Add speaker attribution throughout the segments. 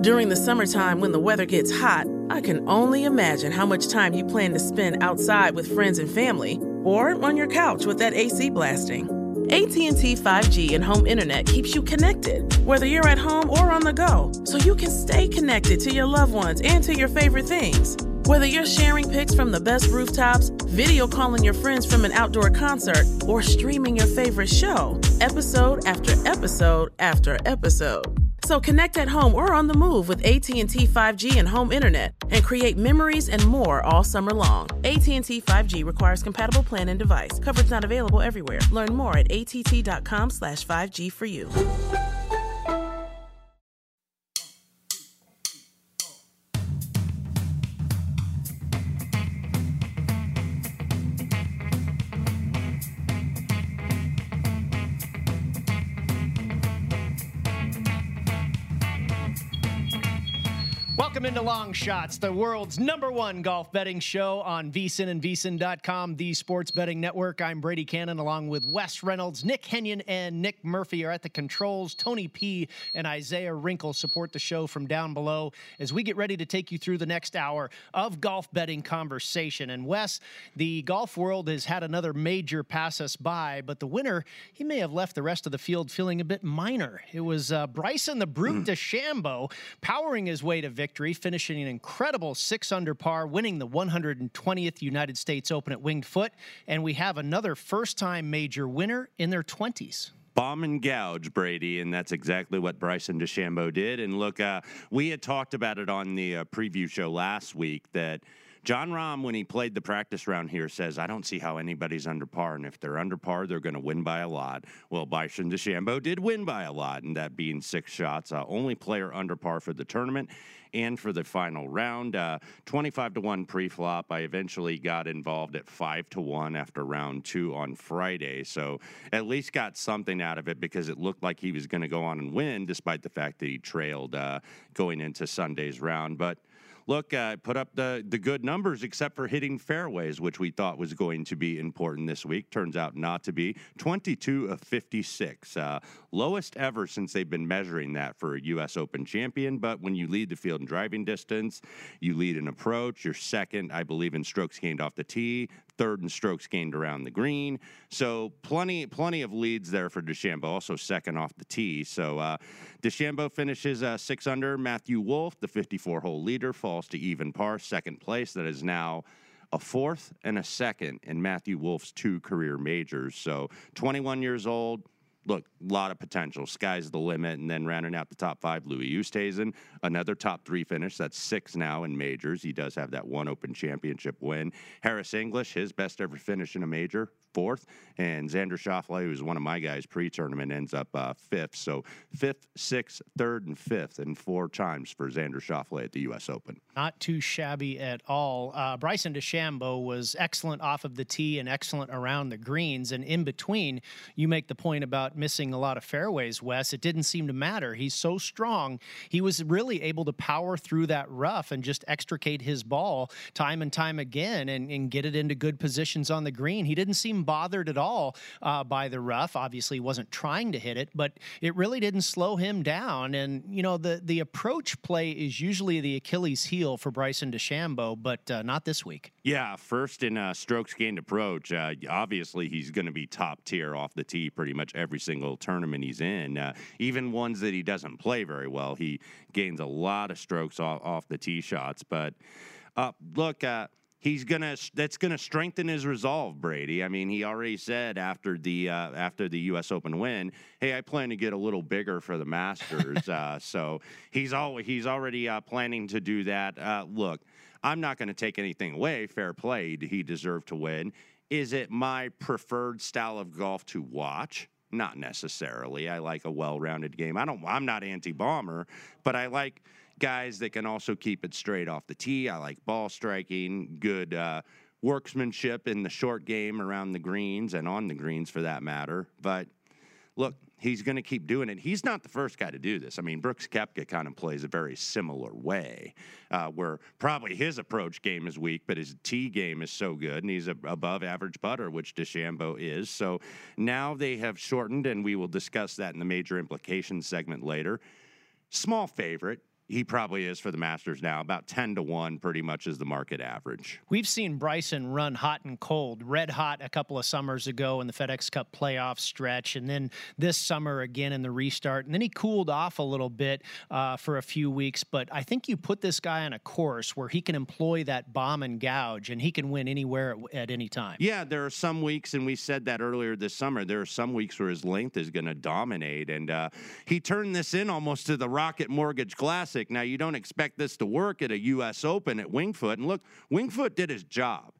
Speaker 1: During the summertime when the weather gets hot, I can only imagine how much time you plan to spend outside with friends and family or on your couch with that AC blasting. AT&T 5G and home internet keeps you connected, whether you're at home or on the go, so you can stay connected to your loved ones and to your favorite things. Whether you're sharing pics from the best rooftops, video calling your friends from an outdoor concert, or streaming your favorite show, episode after episode after episode. So connect at home or on the move with AT&T 5G and home internet and create memories and more all summer long. AT&T 5G requires compatible plan and device. Coverage not available everywhere. Learn more at att.com slash 5G for you.
Speaker 2: Welcome into Long Shots, the world's number one golf betting show on VSIN and VSIN.com, the sports betting network. I'm Brady Cannon along with Wes Reynolds, Nick Henyon, and Nick Murphy are at the controls. Tony P and Isaiah Wrinkle support the show from down below as we get ready to take you through the next hour of golf betting conversation. And Wes, the golf world has had another major pass us by, but the winner, he may have left the rest of the field feeling a bit minor. It was uh, Bryson the Brute DeChambeau powering his way to victory finishing an incredible six under par, winning the 120th United States Open at Winged Foot. And we have another first time major winner in their 20s
Speaker 3: bomb and gouge, Brady, and that's exactly what Bryson DeChambeau did. And look, uh, we had talked about it on the uh, preview show last week that Jon Rahm, when he played the practice round here, says, I don't see how anybody's under par. And if they're under par, they're going to win by a lot. Well, Bryson DeChambeau did win by a lot, and that being six shots. Uh, only player under par for the tournament and for the final round. Uh, 25 to 1 pre flop. I eventually got involved at 5 to 1 after round two on Friday. So at least got something out of it because it looked like he was going to go on and win, despite the fact that he trailed uh, going into Sunday's round. But look, uh, put up the, the good numbers except for hitting fairways, which we thought was going to be important this week. Turns out not to be. 22 of 56. Uh, lowest ever since they've been measuring that for a U.S. Open champion. But when you lead the field in driving distance, you lead in approach, you're second, I believe, in strokes gained off the tee, third in strokes gained around the green. So plenty, plenty of leads there for DeChambeau. Also second off the tee. So uh, DeChambeau finishes uh, six under. Matthew Wolff, the 54-hole leader, falls to even par, second place. That is now a fourth and a second in Matthew Wolff's two career majors. So 21 years old look, a lot of potential. Sky's the limit. And then rounding out the top five, Louis Oosthuizen, another top three finish. That's six now in majors. He does have that one Open Championship win. Harris English, his best ever finish in a major, fourth. And Xander Schauffele, who's one of my guys pre-tournament, ends up uh, fifth. So fifth, sixth, third, and fifth, and four times for Xander Schauffele at the U.S. Open.
Speaker 2: Not too shabby at all. Uh, Bryson DeChambeau was excellent off of the tee and excellent around the greens. And in between, you make the point about missing a lot of fairways, Wes. It didn't seem to matter. He's so strong. He was really able to power through that rough and just extricate his ball time and time again and, and get it into good positions on the green. He didn't seem seem bothered at all uh, by the rough. Obviously, wasn't trying to hit it, but it really didn't slow him down. And you know, the the approach play is usually the Achilles heel for Bryson DeChambeau, but uh, not this week.
Speaker 3: Yeah, first in uh, strokes gained approach. Uh, obviously, he's going to be top tier off the tee pretty much every single tournament he's in. Uh, even ones that he doesn't play very well, he gains a lot of strokes off, off the tee shots. But uh, look, uh, he's gonna that's gonna strengthen his resolve, Brady. I mean, he already said after the uh, after the U.S. Open win, "Hey, I plan to get a little bigger for the Masters." uh, so he's all he's already uh, planning to do that. Uh, look, I'm not going to take anything away. Fair play, he deserved to win. Is it my preferred style of golf to watch? Not necessarily. I like a well-rounded game. I don't. I'm not anti-bomber, but I like guys that can also keep it straight off the tee. I like ball striking, good uh, workmanship in the short game around the greens and on the greens for that matter. But look, he's going to keep doing it. He's not the first guy to do this. I mean, Brooks Koepka kind of plays a very similar way, uh, where probably his approach game is weak, but his tee game is so good, and he's a above average putter, which DeChambeau is. So now they have shortened, and we will discuss that in the major implications segment later. Small favorite, he probably is for the Masters now. About 10 to 1 pretty much is the market average.
Speaker 2: We've seen Bryson run hot and cold, red hot a couple of summers ago in the FedEx Cup playoff stretch, and then this summer again in the restart. And then he cooled off a little bit uh, for a few weeks. But I think you put this guy on a course where he can employ that bomb and gouge, and he can win anywhere at, at any time.
Speaker 3: Yeah, there are some weeks, and we said that earlier this summer, there are some weeks where his length is going to dominate. And uh, he turned this in almost to the Rocket Mortgage Classic Classic. Now, you don't expect this to work at a U.S. Open at Wingfoot. And look, Wingfoot did his job.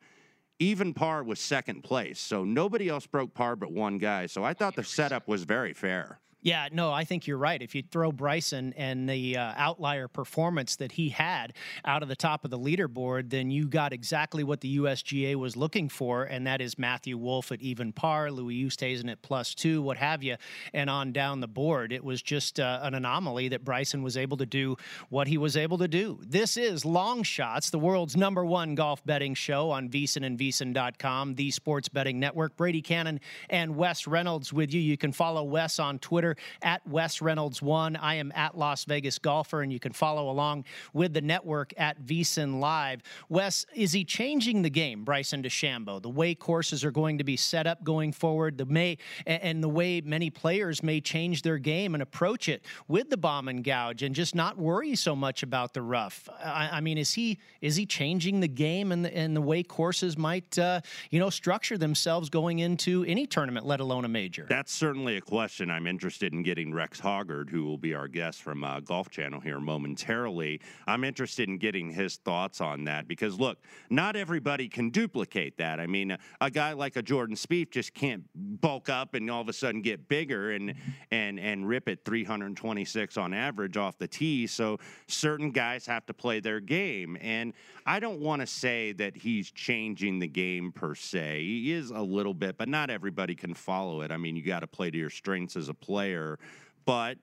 Speaker 3: Even par was second place. So nobody else broke par but one guy. So I thought the setup was very fair.
Speaker 2: Yeah, no, I think you're right. If you throw Bryson and the uh, outlier performance that he had out of the top of the leaderboard, then you got exactly what the USGA was looking for, and that is Matthew Wolff at even par, Louis Oosthuizen at plus two, what have you, and on down the board. It was just uh, an anomaly that Bryson was able to do what he was able to do. This is Long Shots, the world's number one golf betting show on VSiN and VSiN.com, the sports betting network. Brady Cannon and Wes Reynolds with you. You can follow Wes on Twitter Twitter at Wes Reynolds One. I am at Las Vegas Golfer, and you can follow along with the network at VSiN Live. Wes, is he changing the game, Bryson DeChambeau? The way courses are going to be set up going forward, the may and the way many players may change their game and approach it with the bomb and gouge, and just not worry so much about the rough. I, I mean, is he is he changing the game and the, and the way courses might uh, you know structure themselves going into any tournament, let alone a major?
Speaker 3: That's certainly a question I'm interested interested in getting Rex Hoggard, who will be our guest from uh, Golf Channel here momentarily. I'm interested in getting his thoughts on that because, look, not everybody can duplicate that. I mean, a, a guy like a Jordan Spieth just can't bulk up and all of a sudden get bigger and and and rip it 326 on average off the tee. So certain guys have to play their game, and I don't want to say that he's changing the game per se. He is a little bit, but not everybody can follow it. I mean, you got to play to your strengths as a player player, but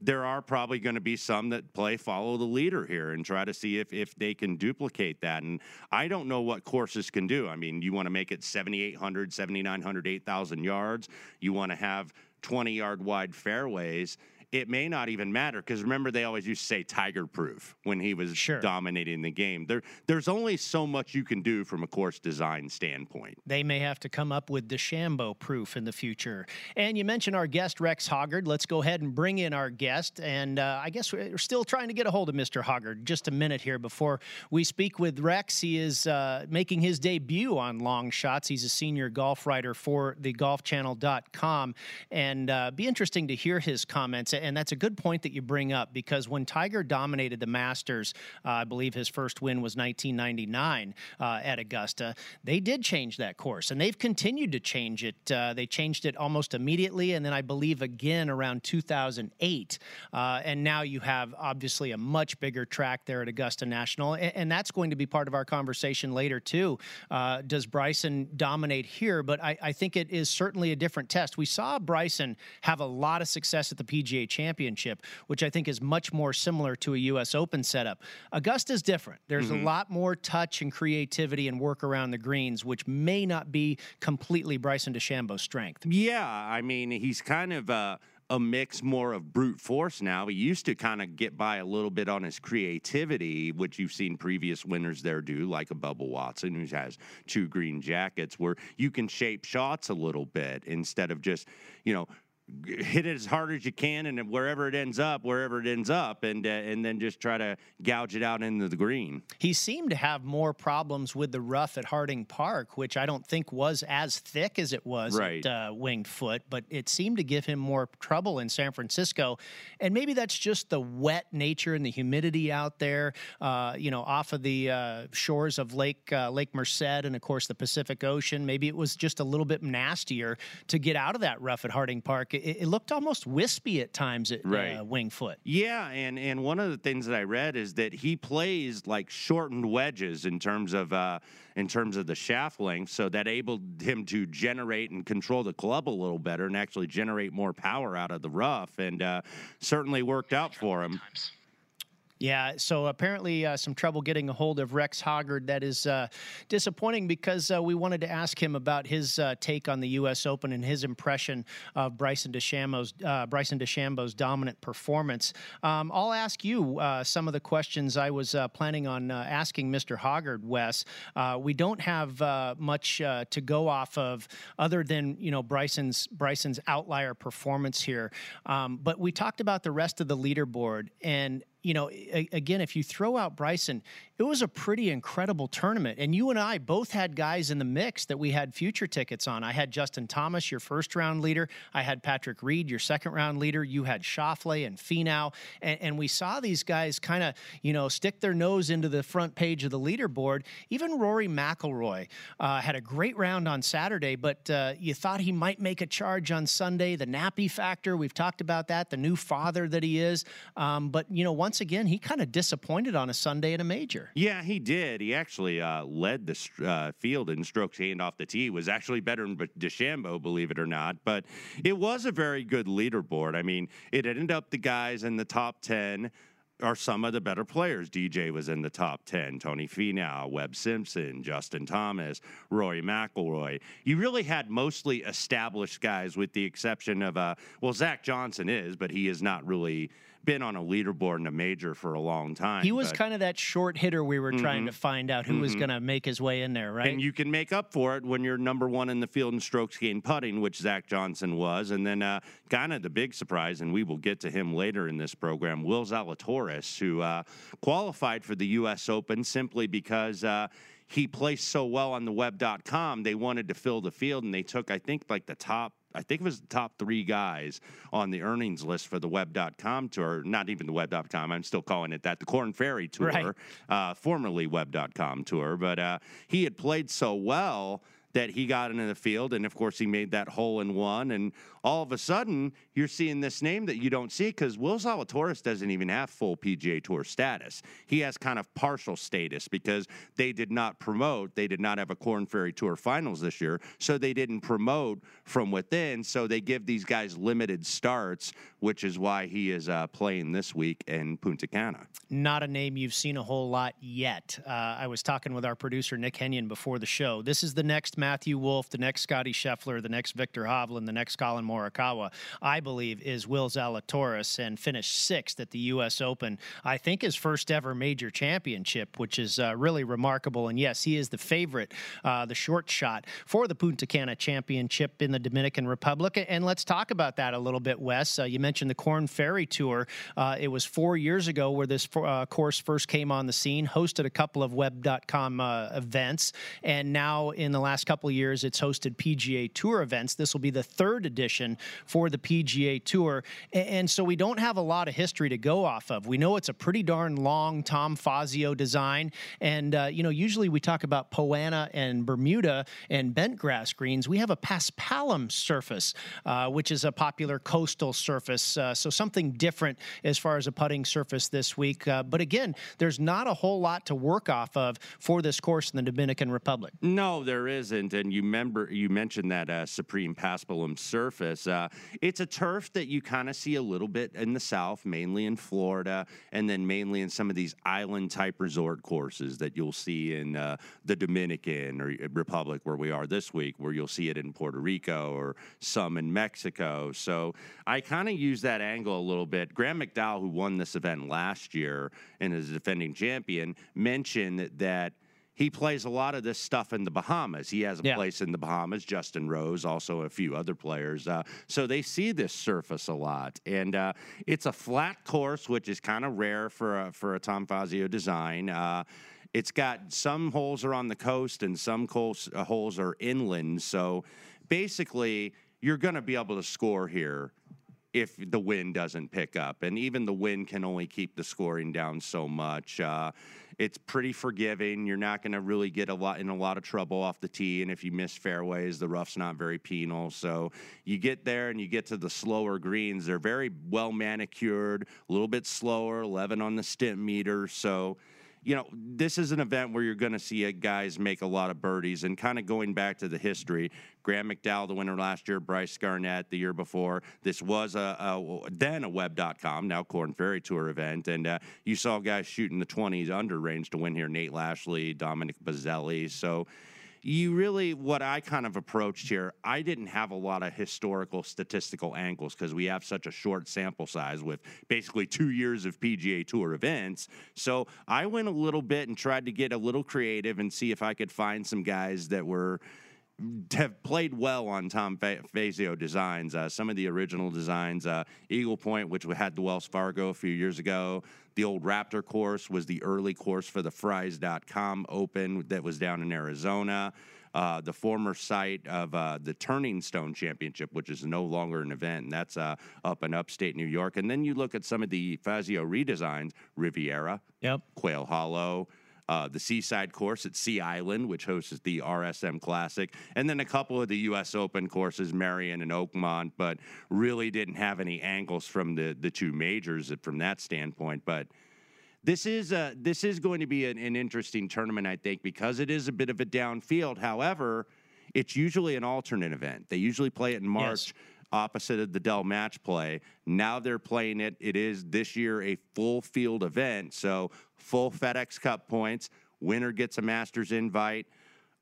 Speaker 3: there are probably going to be some that play follow the leader here and try to see if if they can duplicate that and i don't know what courses can do. I mean you want to make it 7800 7900 8000 yards. You want to have 20 yard wide fairways it may not even matter because remember they always used to say tiger proof when he was sure. dominating the game. There there's only so much you can do from a course design standpoint.
Speaker 2: They may have to come up with the DeChambeau proof in the future. And you mentioned our guest rex hoggard. Let's go ahead and bring in our guest. And uh, i guess we're still trying to get a hold of mr hoggard. Just a minute here before we speak with rex. He is uh, making his debut on long shots. He's a senior golf writer for the golfchannel.com and uh, be interesting to hear his comments and that's a good point that you bring up because when Tiger dominated the Masters, uh, I believe his first win was 1999 uh, at Augusta. They did change that course, and they've continued to change it. Uh, they changed it almost immediately, and then I believe again around 2008. Uh, and now you have obviously a much bigger track there at Augusta National, and, and that's going to be part of our conversation later too. Uh, does Bryson dominate here? But I, I think it is certainly a different test. We saw Bryson have a lot of success at the PGA Championship, which I think is much more similar to a U.S. Open setup. Augusta's different. There's mm-hmm. a lot more touch and creativity and work around the greens, which may not be completely Bryson DeChambeau's strength.
Speaker 3: Yeah, I mean, he's kind of. Uh a mix more of brute force now. He used to kind of get by a little bit on his creativity, which you've seen previous winners there do, like a Bubba Watson who has two green jackets, where you can shape shots a little bit instead of just, you know, hit it as hard as you can, and wherever it ends up, wherever it ends up, and uh, and then just try to gouge it out into the green.
Speaker 2: He seemed to have more problems with the rough at Harding Park, which I don't think was as thick as it was right. at uh, Winged Foot, but it seemed to give him more trouble in San Francisco, and maybe that's just the wet nature and the humidity out there, uh, you know, off of the uh, shores of Lake uh, Lake Merced and of course the Pacific Ocean. Maybe it was just a little bit nastier to get out of that rough at Harding Park it, it looked almost wispy at times at uh, right. uh, Winged Foot.
Speaker 3: Yeah, and and one of the things that I read is that he plays like shortened wedges in terms of uh, in terms of the shaft length, so that enabled him to generate and control the club a little better and actually generate more power out of the rough, and uh, certainly worked out for him. Times.
Speaker 2: Yeah, so apparently uh, some trouble getting a hold of Rex Hoggard. That is uh, disappointing because uh, we wanted to ask him about his uh, take on the U.S. Open and his impression of Bryson DeChambeau's uh, Bryson DeChambeau's dominant performance. Um, I'll ask you uh, some of the questions I was planning on asking Mr. Hoggard, Wes. we don't have much to go off of other than you know Bryson's Bryson's outlier performance here, um, but we talked about the rest of the leaderboard and you know, again, if you throw out Bryson, it was a pretty incredible tournament. And you and I both had guys in the mix that we had future tickets on. I had Justin Thomas, your first round leader. I had Patrick Reed, your second round leader. You had Schauffele and Finau. And, and we saw these guys kind of, you know, stick their nose into the front page of the leaderboard. Even Rory McIlroy uh, had a great round on Saturday, but uh, you thought he might make a charge on Sunday. The nappy factor, we've talked about that, the new father that he is. Um, but, you know, once again, he kind of disappointed on a Sunday in a major.
Speaker 3: Yeah, he did. He actually uh, led the uh, field in strokes gained off the tee. Was actually better than DeChambeau, believe it or not. But it was a very good leaderboard. I mean, it ended up the guys in the top ten are some of the better players. DJ was in the top 10. Tony Finau, Webb Simpson, Justin Thomas, Rory McIlroy. You really had mostly established guys with the exception of, uh, well, Zach Johnson is, but he is not really – been on a leaderboard in a major for a long time.
Speaker 2: He was but, kind of that short hitter we were mm-hmm, trying to find out who mm-hmm. was going to make his way in there, right?
Speaker 3: And you can make up for it when you're number one in the field in strokes gained putting, which Zach Johnson was. And then uh, kind of the big surprise, and we will get to him later in this program, Will Zalatoris, who uh, qualified for the U.S. Open simply because. Uh, he placed so well on the web.com, they wanted to fill the field, and they took, I think, like the top I think it was the top three guys on the earnings list for the web.com tour. Not even the web.com. I'm still calling it that. The Korn Ferry tour, right. uh, formerly web.com tour. But uh, he had played so well that he got into the field. And of course, he made that hole in one. And all of a sudden, you're seeing this name that you don't see because Will Zalatoris doesn't even have full PGA Tour status. He has kind of partial status because they did not promote, they did not have a Korn Ferry Tour finals this year. So they didn't promote from within. So they give these guys limited starts, which is why he is uh, playing this week in Punta Cana.
Speaker 2: Not a name you've seen a whole lot yet. Uh, I was talking with our producer, Nick Henyon, before the show. This is the next Matthew Wolff, the next Scotty Scheffler, the next Viktor Hovland, the next Collin Morikawa, I believe, is Will Zalatoris and finished sixth at the U.S. Open. I think his first ever major championship, which is uh, really remarkable. And yes, he is the favorite, uh, the short shot for the Punta Cana Championship in the Dominican Republic. And let's talk about that a little bit, Wes. Uh, you mentioned the Korn Ferry Tour. Uh, it was four years ago where this uh, course first came on the scene, hosted a couple of web.com uh, events, and now in the last couple years, it's hosted PGA Tour events. This will be the third edition for the PGA Tour. And so we don't have a lot of history to go off of. We know it's a pretty darn long Tom Fazio design. And, uh, you know, usually we talk about Poa annua and Bermuda and bent grass greens. We have a Paspalum surface, uh, which is a popular coastal surface. Uh, so something different as far as a putting surface this week. Uh, but again, there's not a whole lot to work off of for this course in the Dominican Republic.
Speaker 3: No, there isn't and you remember you mentioned that uh, Supreme Paspalum surface. Uh, it's a turf that you kind of see a little bit in the South, mainly in Florida, and then mainly in some of these island type resort courses that you'll see in uh, the Dominican or uh, Republic, where we are this week, where you'll see it in Puerto Rico or some in Mexico. So I kind of use that angle a little bit. Graham McDowell, who won this event last year and is a defending champion, mentioned that he plays a lot of this stuff in the Bahamas. He has a yeah. place in the Bahamas. Justin Rose, also a few other players. Uh, so they see this surface a lot, and uh, it's a flat course, which is kind of rare for a, for a Tom Fazio design. Uh, it's got some holes are on the coast and some coast, uh, holes are inland. So basically, you're going to be able to score here if the wind doesn't pick up. And even the wind can only keep the scoring down so much. Uh, it's pretty forgiving. You're not going to really get a lot in a lot of trouble off the tee. And if you miss fairways, the rough's not very penal. So you get there and you get to the slower greens. They're very well manicured, a little bit slower, 11 on the Stimpmeter. So you know, this is an event where you're going to see guys make a lot of birdies. And kind of going back to the history, Graham McDowell, the winner last year, Bryce Garnett the year before. This was a, a then a Web.com, now Korn Ferry Tour event, and uh, you saw guys shooting the 20s under range to win here. Nate Lashley, Dominic Bozzelli. So you really what I kind of approached here. I didn't have a lot of historical statistical angles because we have such a short sample size with basically two years of PGA Tour events. So I went a little bit and tried to get a little creative and see if I could find some guys that were have played well on Tom Fazio designs. Uh, some of the original designs, uh, Eagle Point, which we had the Wells Fargo a few years ago. The old Raptor course was the early course for the Frys.com Open that was down in Arizona. Uh, the former site of uh, the Turning Stone Championship, which is no longer an event, and that's uh, up in upstate New York. And then you look at some of the Fazio redesigns, Riviera,
Speaker 2: yep.
Speaker 3: Quail Hollow, uh, the Seaside course at Sea Island, which hosts the RSM Classic, and then a couple of the U.S. Open courses, Merion and Oakmont, but really didn't have any angles from the the two majors from that standpoint. But this is a, this is going to be an, an interesting tournament, I think, because it is a bit of a downfield. However, it's usually an alternate event. They usually play it in March. Yes opposite of the Dell match play. Now they're playing it. It is this year a full field event. So full FedEx Cup points. Winner gets a Masters invite.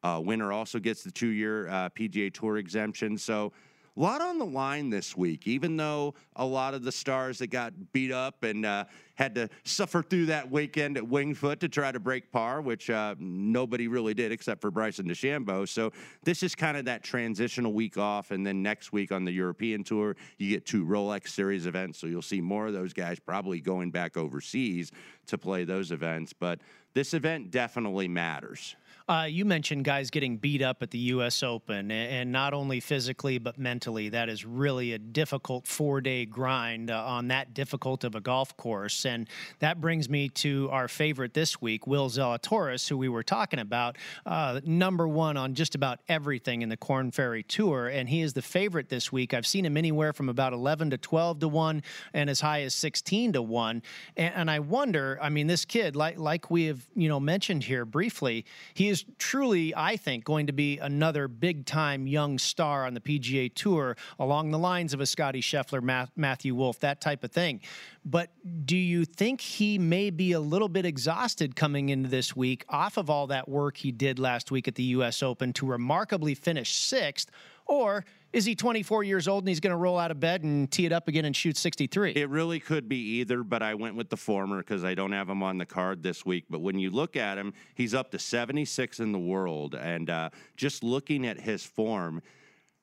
Speaker 3: Uh, winner also gets the two year uh, PGA Tour exemption. So a lot on the line this week, even though a lot of the stars that got beat up and uh, had to suffer through that weekend at Wingfoot to try to break par, which uh, nobody really did except for Bryson DeChambeau. So this is kind of that transitional week off, and then next week on the European Tour, you get two Rolex Series events, so you'll see more of those guys probably going back overseas to play those events. But this event definitely matters.
Speaker 2: Uh, you mentioned guys getting beat up at the U.S. Open, and not only physically but mentally. That is really a difficult four-day grind uh, on that difficult of a golf course, and that brings me to our favorite this week, Will Zalatoris, who we were talking about, uh, number one on just about everything in the Korn Ferry Tour, and he is the favorite this week. I've seen him anywhere from about 11 to 12 to one, and as high as 16 to one. And, and I wonder, I mean, this kid, like like we have you know mentioned here briefly, he is truly, I think, going to be another big time young star on the PGA Tour along the lines of a Scotty Scheffler, Matthew Wolff, that type of thing. But do you think he may be a little bit exhausted coming into this week off of all that work he did last week at the U.S. Open to remarkably finish sixth? Or is he 24 years old and he's going to roll out of bed and tee it up again and shoot 63?
Speaker 3: It really could be either, but I went with the former because I don't have him on the card this week. But when you look at him, he's up to 76 in the world. And uh, just looking at his form,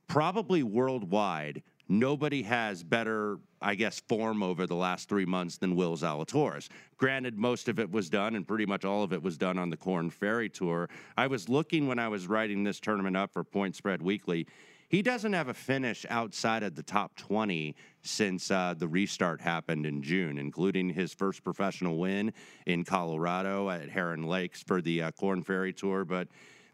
Speaker 3: probably worldwide, nobody has better, I guess, form over the last three months than Will Zalatoris. Granted, most of it was done, and pretty much all of it was done on the Korn Ferry Tour. I was looking when I was writing this tournament up for Point Spread Weekly. He doesn't have a finish outside of the top 20 since uh, the restart happened in June, including his first professional win in Colorado at Heron Lakes for the uh, Korn Ferry Tour. But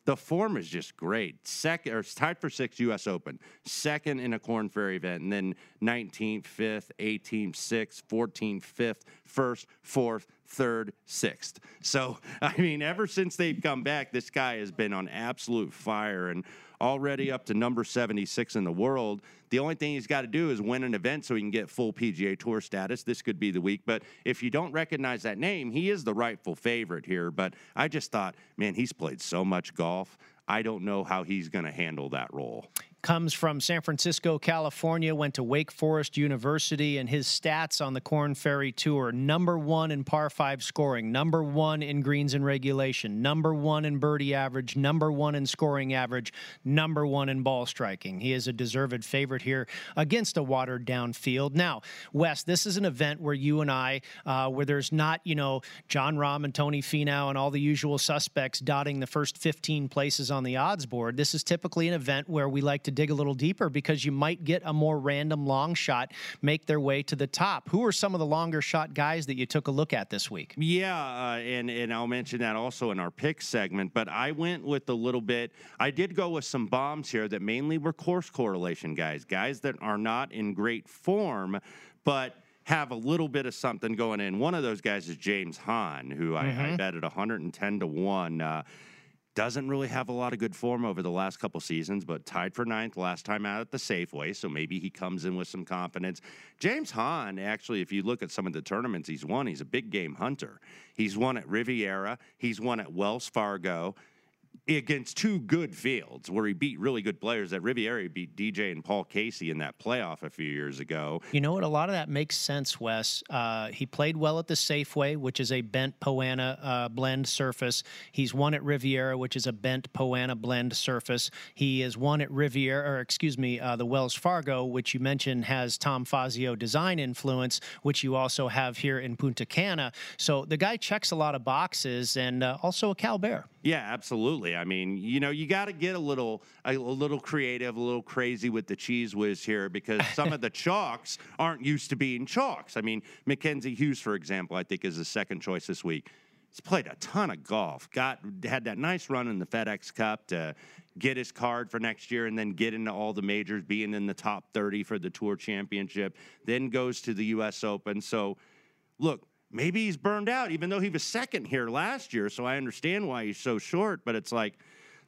Speaker 3: the form is just great. Second, or tied for sixth U.S. Open, second in a Korn Ferry event, and then 19th, 5th, 18th, 6th, 14th, 5th, 1st, 4th, 3rd, 6th. So, I mean, ever since they've come back, this guy has been on absolute fire and already up to number 76 in the world. The only thing he's got to do is win an event so he can get full PGA Tour status. This could be the week. But if you don't recognize that name, he is the rightful favorite here. But I just thought, man, he's played so much golf. I don't know how he's going to handle that role
Speaker 2: comes from San Francisco, California, went to Wake Forest University, and his stats on the Korn Ferry Tour number one in par five scoring, number one in greens and regulation, number one in birdie average, number one in scoring average, number one in ball striking. He is a deserved favorite here against a watered down field. Now, Wes, this is an event where you and I, uh, where there's not, you know, Jon Rahm and Tony Finau and all the usual suspects dotting the first 15 places on the odds board. This is typically an event where we like to dig a little deeper because you might get a more random long shot make their way to the top. Who are some of the longer shot guys that you took a look at this week?
Speaker 3: Yeah, uh, and and I'll mention that also in our pick segment. But I went with a little bit. I did go with some bombs here that mainly were course correlation guys, guys that are not in great form, but have a little bit of something going in. One of those guys is James Hahn, who mm-hmm. I, I, mm-hmm. bet at 110 to one. Uh, doesn't really have a lot of good form over the last couple seasons, but tied for ninth last time out at the Safeway, so maybe he comes in with some confidence. James Hahn, actually, if you look at some of the tournaments he's won, he's a big game hunter. He's won at Riviera, he's won at Wells Fargo against two good fields where he beat really good players. At Riviera, beat DJ and Paul Casey in that playoff a few years ago.
Speaker 2: You know what? A lot of that makes sense, Wes. Uh, he played well at the Safeway, which is a bent Poana uh, blend surface. He's won at Riviera, which is a bent Poana blend surface. He has won at Riviera, or excuse me, uh, the Wells Fargo, which you mentioned has Tom Fazio design influence, which you also have here in Punta Cana. So the guy checks a lot of boxes and uh, also a Cal Bear.
Speaker 3: Yeah, absolutely. I mean, you know, you got to get a little a, a, little creative, a little crazy with the cheese whiz here because some of the chalks aren't used to being chalks. I mean, Mackenzie Hughes, for example, I think is the second choice this week. He's played a ton of golf. Got had that nice run in the FedEx Cup to get his card for next year and then get into all the majors, being in the top 30 for the Tour Championship, then goes to the US Open. So, look, maybe he's burned out, even though he was second here last year. So I understand why he's so short, but it's like,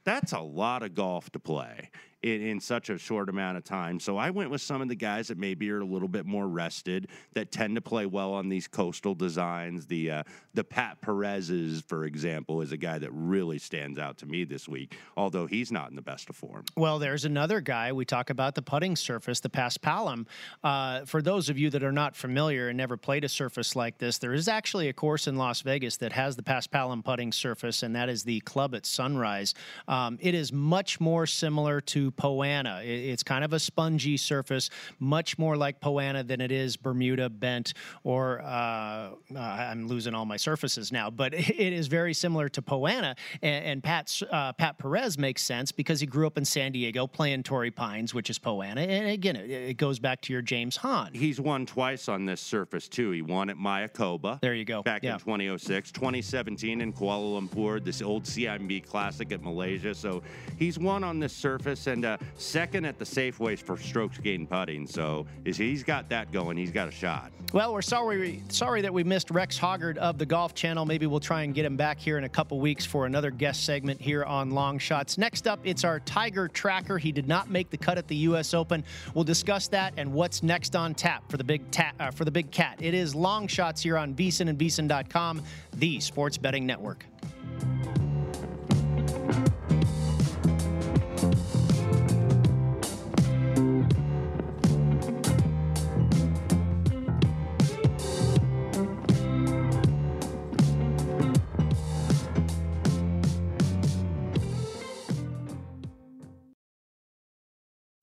Speaker 3: that's a lot of golf to play in, in such a short amount of time. So I went with some of the guys that maybe are a little bit more rested, that tend to play well on these coastal designs. The uh, the Pat Perez's, for example, is a guy that really stands out to me this week, although he's not in the best of form.
Speaker 2: Well, there's another guy. We talk about the putting surface, the Paspalum. Uh, for those of you that are not familiar and never played a surface like this, there is actually a course in Las Vegas that has the Paspalum putting surface, and that is the Club at Sunrise. Um, it is much more similar to Poa annua. It's kind of a spongy surface, much more like Poana than it is Bermuda bent or uh, uh, I'm losing all my surfaces now, but it is very similar to Poana. And, and Pat uh, Pat Perez makes sense because he grew up in San Diego playing Torrey Pines, which is Poana. And again, it, it, goes back to your James Hahn.
Speaker 3: He's won twice on this surface too. He won at Mayakoba.
Speaker 2: There you go.
Speaker 3: Back yeah. in 2006, 2017 in Kuala Lumpur, this old CIMB Classic at Malaysia. So he's won on this surface and uh, second at the Safeways for strokes gained putting. So is he's got that going. He's got a shot.
Speaker 2: Well, we're sorry sorry that we missed Rex Hoggard of the Golf Channel. Maybe we'll try and get him back here in a couple weeks for another guest segment here on Long Shots. Next up, it's our Tiger Tracker. He did not make the cut at the U.S. Open. We'll discuss that and what's next on tap for the big ta- uh, for the big cat. It is Long Shots here on VSiN and VSiN.com, the sports betting network.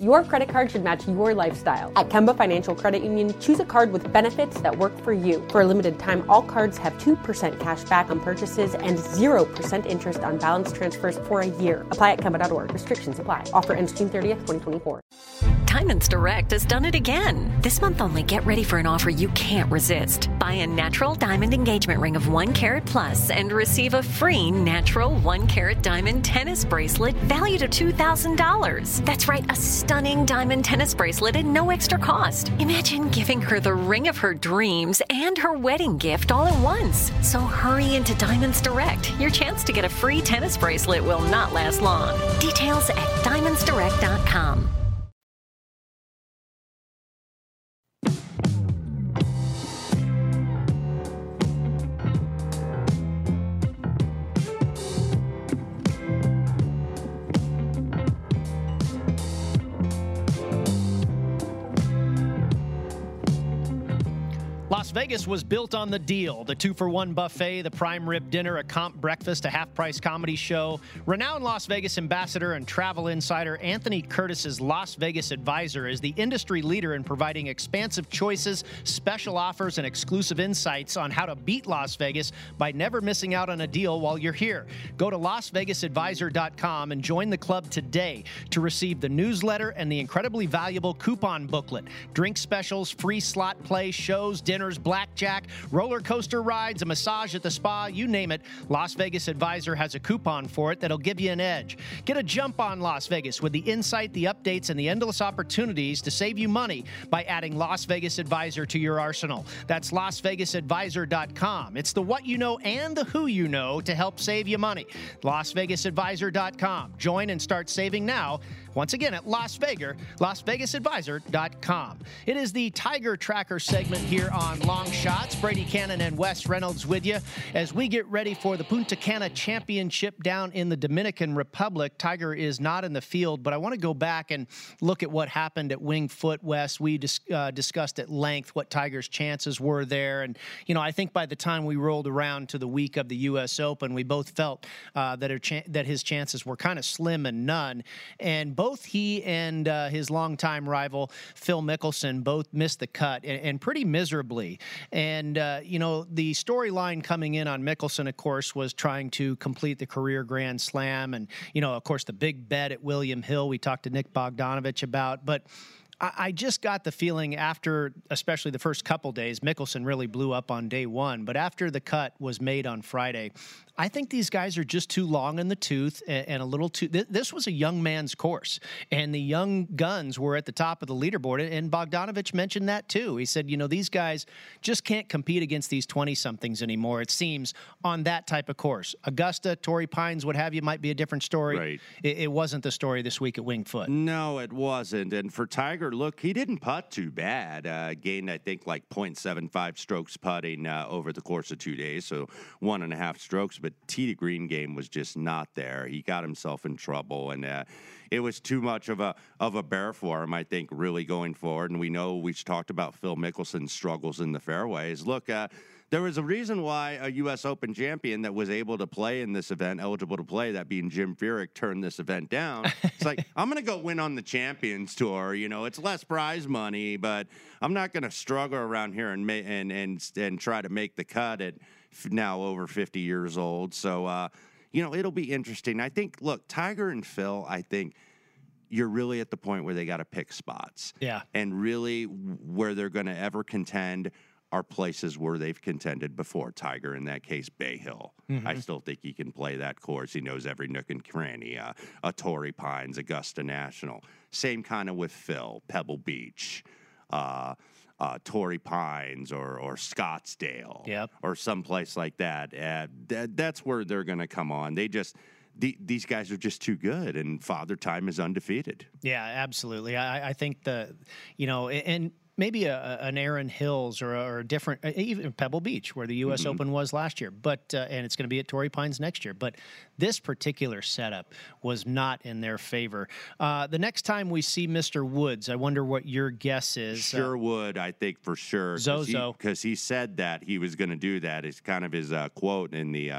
Speaker 4: Your credit card should match your lifestyle. At Kemba Financial Credit Union, choose a card with benefits that work for you. For a limited time, all cards have 2% cash back on purchases and 0% interest on balance transfers for a year. Apply at Kemba.org. Restrictions apply. Offer ends June 30th, 2024.
Speaker 5: Diamonds Direct has done it again. This month only, get ready for an offer you can't resist. Buy a natural diamond engagement ring of 1 carat plus and receive a free natural 1 carat diamond tennis bracelet valued at $2,000. That's right, a stunning diamond tennis bracelet at no extra cost. Imagine giving her the ring of her dreams and her wedding gift all at once. So hurry into Diamonds Direct. Your chance to get a free tennis bracelet will not last long. Details at diamondsdirect.com.
Speaker 2: Las Vegas was built on the deal the two for one buffet, the prime rib dinner, a comp breakfast, a half price comedy show. Renowned Las Vegas ambassador and travel insider Anthony Curtis's Las Vegas advisor is the industry leader in providing expansive choices, special offers, and exclusive insights on how to beat Las Vegas by never missing out on a deal while you're here. Go to LasVegasAdvisor.com and join the club today to receive the newsletter and the incredibly valuable coupon booklet. Drink specials, free slot play, shows, dinners, blackjack, roller coaster rides, a massage at the spa, you name it. Las Vegas Advisor has a coupon for it that'll give you an edge. Get a jump on Las Vegas with the insight, the updates, and the endless opportunities to save you money by adding Las Vegas Advisor to your arsenal. That's LasVegasAdvisor.com. It's the what you know and the who you know to help save you money. LasVegasAdvisor.com. Join and start saving now. Once again at Las Vegas, LasVegasAdvisor.com. It is the Tiger Tracker segment here on Long Shots. Brady Cannon and Wes Reynolds with you as we get ready for the Punta Cana Championship down in the Dominican Republic. Tiger is not in the field, but I want to go back and look at what happened at Winged Foot West. We dis- uh, discussed at length what Tiger's chances were there, and you know I think by the time we rolled around to the week of the U.S. Open, we both felt uh, that, that his chances were kind of slim and none, and both he and uh, his longtime rival Phil Mickelson both missed the cut and, and pretty miserably. And uh, you know the storyline coming in on Mickelson, of course, was trying to complete the career Grand Slam, and you know of course the big bet at William Hill. We talked to Nick Bogdanovich about, but. I just got the feeling after, especially the first couple days, Mickelson really blew up on day one. But after the cut was made on Friday, I think these guys are just too long in the tooth and, and a little too. Th- this was a young man's course, and the young guns were at the top of the leaderboard. And Bogdanovich mentioned that too. He said, you know, these guys just can't compete against these 20 somethings anymore, it seems, on that type of course. Augusta, Torrey Pines, what have you, might be a different story.
Speaker 3: Right.
Speaker 2: It, it wasn't the story this week at Wingfoot.
Speaker 3: No, it wasn't. And for Tiger, look, he didn't putt too bad. Uh, gained, I think, like 0.75 strokes putting uh, over the course of two days, so one and a half strokes. But to green game was just not there. He got himself in trouble, and uh, it was too much of a of a bear for him. I think really going forward. And we know we've talked about Phil Mickelson's struggles in the fairways. Look. Uh, there was a reason why a U.S. Open champion that was able to play in this event, eligible to play, that being Jim Furyk, turned this event down. It's like I'm going to go win on the Champions Tour. You know, it's less prize money, but I'm not going to struggle around here and and and and try to make the cut at now over 50 years old. So, uh, you know, it'll be interesting. I think. Look, Tiger and Phil. I think you're really at the point where they got to pick spots.
Speaker 2: Yeah.
Speaker 3: And really, where they're going to ever contend are places where they've contended before. Tiger, in that case, Bay Hill. Mm-hmm. I still think he can play that course. He knows every nook and cranny. Uh, a Torrey Pines, Augusta National. Same kind of with Phil, Pebble Beach. Uh, uh, Torrey Pines or or Scottsdale,
Speaker 2: yep.
Speaker 3: or someplace like that. Uh, that that's where they're going to come on. They just the, these guys are just too good, and Father Time is undefeated.
Speaker 2: Yeah, absolutely. I, I think the, you know, and maybe a, an Erin Hills or a, or a different, uh, even Pebble Beach, where the U.S. Mm-hmm. Open was last year. But uh, and it's going to be at Torrey Pines next year. But this particular setup was not in their favor. Uh, the next time we see Mr. Woods, I wonder what your guess is.
Speaker 3: Uh, sure would, I think for sure.
Speaker 2: Zozo,
Speaker 3: because he, he, said that he was going to do that. It's kind of his uh, quote in the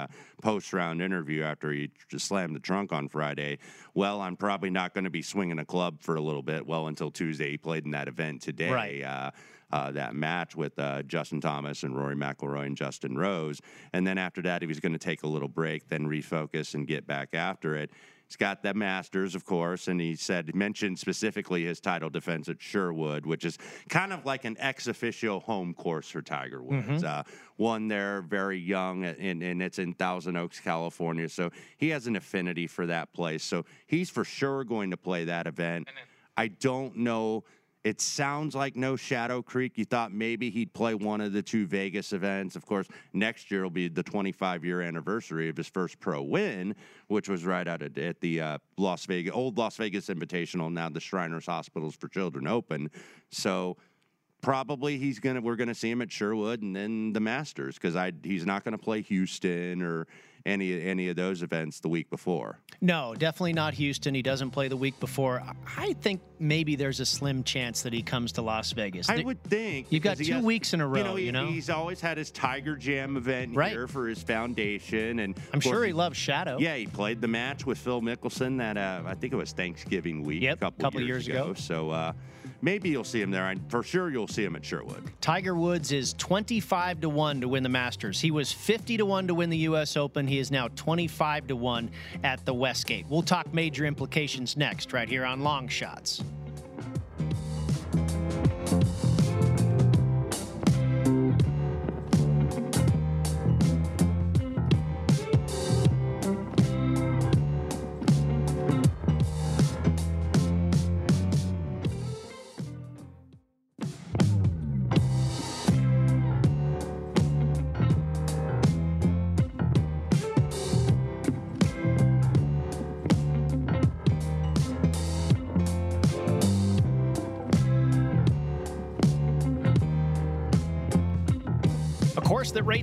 Speaker 3: post round interview after he just slammed the trunk on Friday. Well, I'm probably not going to be swinging a club for a little bit. Well, until Tuesday, he played in that event today.
Speaker 2: Right.
Speaker 3: Uh, uh, that match with uh, Justin Thomas and Rory McIlroy and Justin Rose. And then after that, he was going to take a little break, then refocus and get back after it. He's got the Masters, of course, and he said mentioned specifically his title defense at Sherwood, which is kind of like an ex officio home course for Tiger Woods. Mm-hmm. Uh, one there, very young, and, and it's in Thousand Oaks, California, so he has an affinity for that place. So he's for sure going to play that event. I don't know it sounds like no Shadow Creek. You thought maybe he'd play one of the two Vegas events. Of course, next year will be the 25 year anniversary of his first pro win, which was right out at, at the uh, Las Vegas, old Las Vegas Invitational, now the Shriners Hospitals for Children Open. So probably he's gonna we're gonna see him at Sherwood and then the Masters because I he's not gonna play Houston or any any of those events the week before.
Speaker 2: No, definitely not Houston. He doesn't play the week before. I think maybe there's a slim chance that he comes to Las Vegas.
Speaker 3: I would think
Speaker 2: you've got two has, weeks in a row.
Speaker 3: You know, he,
Speaker 2: you know?
Speaker 3: he's always had his Tiger Jam event
Speaker 2: right.
Speaker 3: here for his foundation, and
Speaker 2: I'm sure he loves Shadow.
Speaker 3: Yeah, he played the match with Phil Mickelson that uh, I think it was Thanksgiving week
Speaker 2: yep,
Speaker 3: a couple,
Speaker 2: couple
Speaker 3: years,
Speaker 2: years
Speaker 3: ago.
Speaker 2: ago.
Speaker 3: So. Uh, maybe you'll see him there. And for sure, you'll see him at Sherwood.
Speaker 2: Tiger Woods is 25 to 1 to win the Masters. He was 50 to 1 to win the U.S. Open. He is now 25 to 1 at the Westgate. We'll talk major implications next, right here on Long Shots.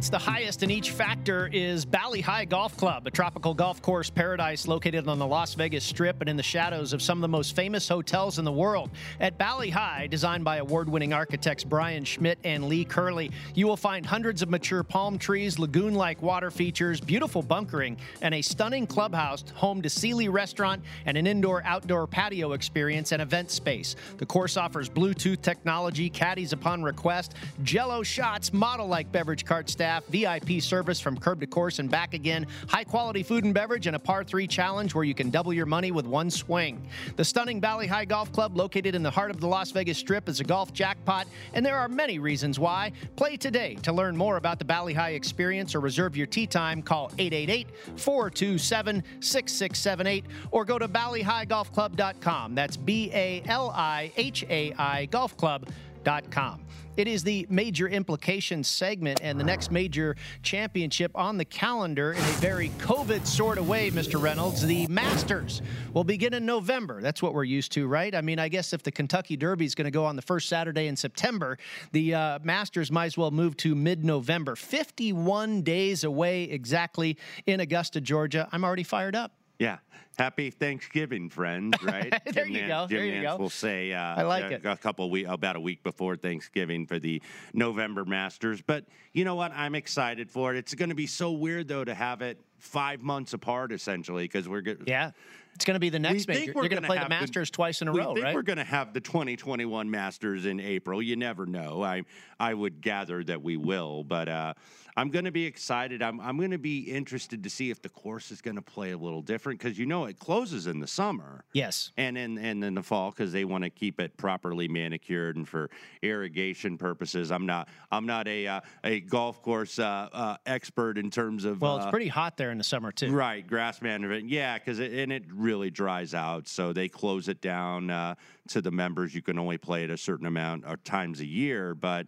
Speaker 2: Rates the highest in each factor is Bali Hai Golf Club, a tropical golf course paradise located on the Las Vegas Strip and in the shadows of some of the most famous hotels in the world. At Bali Hai, designed by award winning architects Brian Schmidt and Lee Curley, you will find hundreds of mature palm trees, lagoon like water features, beautiful bunkering, and a stunning clubhouse home to Cili Restaurant and an indoor outdoor patio experience and event space. The course offers Bluetooth technology, caddies upon request, jello shots, model like beverage cart staff, VIP service from curb to course and back again, high quality food and beverage, and a par 3 challenge where you can double your money with one swing. The stunning Bali Hai Golf Club, located in the heart of the Las Vegas Strip, is a golf jackpot, and there are many reasons why. Play today. To learn more about the Bali Hai experience or reserve your tee time, call 888 427 6678 or go to BaliHaiGolfClub.com. That's B A L I H A I Golf Club.com. It is the major implications segment and the next major championship on the calendar in a very COVID sort of way, Mr. Reynolds. The Masters will begin in November. That's what we're used to, right? I mean, I guess if the Kentucky Derby is going to go on the first Saturday in September, the uh, Masters might as well move to mid November. 51 days away exactly in Augusta, Georgia. I'm already fired up.
Speaker 3: Yeah. Happy Thanksgiving, friends! Right
Speaker 2: there, you go.
Speaker 3: Jim
Speaker 2: there you
Speaker 3: Nance
Speaker 2: go.
Speaker 3: will say, uh,
Speaker 2: "I like
Speaker 3: a,
Speaker 2: it."
Speaker 3: A couple week, about a week before Thanksgiving for the November Masters, but you know what? I'm excited for it. It's going to be so weird though to have it five months apart, essentially, because we're good.
Speaker 2: Yeah. It's going to be the next
Speaker 3: we
Speaker 2: major. You're going to play the Masters
Speaker 3: the,
Speaker 2: twice in a
Speaker 3: we
Speaker 2: row,
Speaker 3: think
Speaker 2: right?
Speaker 3: We're going to have the 2021 Masters in April. You never know. I I would gather that we will, but uh, I'm going to be excited. I'm I'm going to be interested to see if the course is going to play a little different because you know it closes in the summer.
Speaker 2: Yes,
Speaker 3: and in and in the fall because they want to keep it properly manicured and for irrigation purposes. I'm not I'm not a uh, a golf course uh, uh expert in terms of.
Speaker 2: Well, it's
Speaker 3: uh,
Speaker 2: pretty hot there in the summer too.
Speaker 3: Right, grass management. Yeah, because it, and it really dries out, so they close it down uh, to the members. You can only play it a certain amount of times a year, but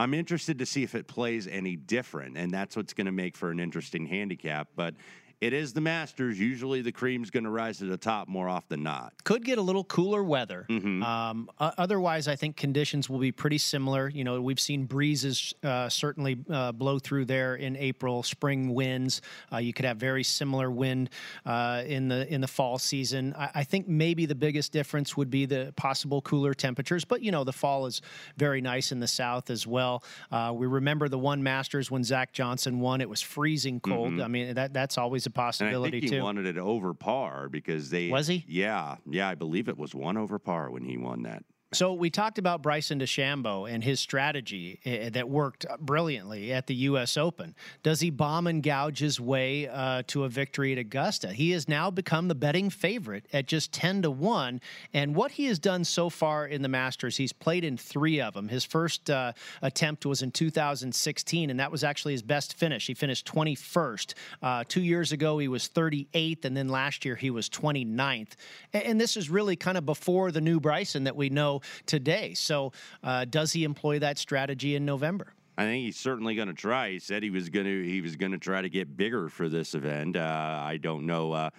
Speaker 3: I'm interested to see if it plays any different, and that's what's going to make for an interesting handicap. But it is the Masters. Usually the cream's going to rise to the top more often than not.
Speaker 2: Could get a little cooler weather.
Speaker 3: Mm-hmm.
Speaker 2: Um, otherwise, I think conditions will be pretty similar. You know, we've seen breezes uh, certainly uh, blow through there in April, spring winds. Uh, you could have very similar wind uh, in the in the fall season. I, I think maybe the biggest difference would be the possible cooler temperatures. But you know, the fall is very nice in the south as well. Uh, we remember the one Masters when Zach Johnson won; it was freezing cold. I mean, that that's always a
Speaker 3: Mm-hmm. And I
Speaker 2: possibility
Speaker 3: think he
Speaker 2: too.
Speaker 3: wanted it over par because they
Speaker 2: Was he?
Speaker 3: Yeah, yeah, I believe it was one over par when he won that.
Speaker 2: So we talked about Bryson DeChambeau and his strategy uh, that worked brilliantly at the U.S. Open. Does he bomb and gouge his way uh, to a victory at Augusta? He has now become the betting favorite at just ten to one. And what he has done so far in the Masters, he's played in three of them. His first uh, attempt was in 2016, and that was actually his best finish. He finished 21st. Uh, two years ago, he was 38th, and then last year he was 29th. And, and this is really kind of before the new Bryson that we know today. So, uh, does he employ that strategy in November?
Speaker 3: I think he's certainly going to try. He said he was going to he was going to try to get bigger for this event. Uh, I don't know. Uh,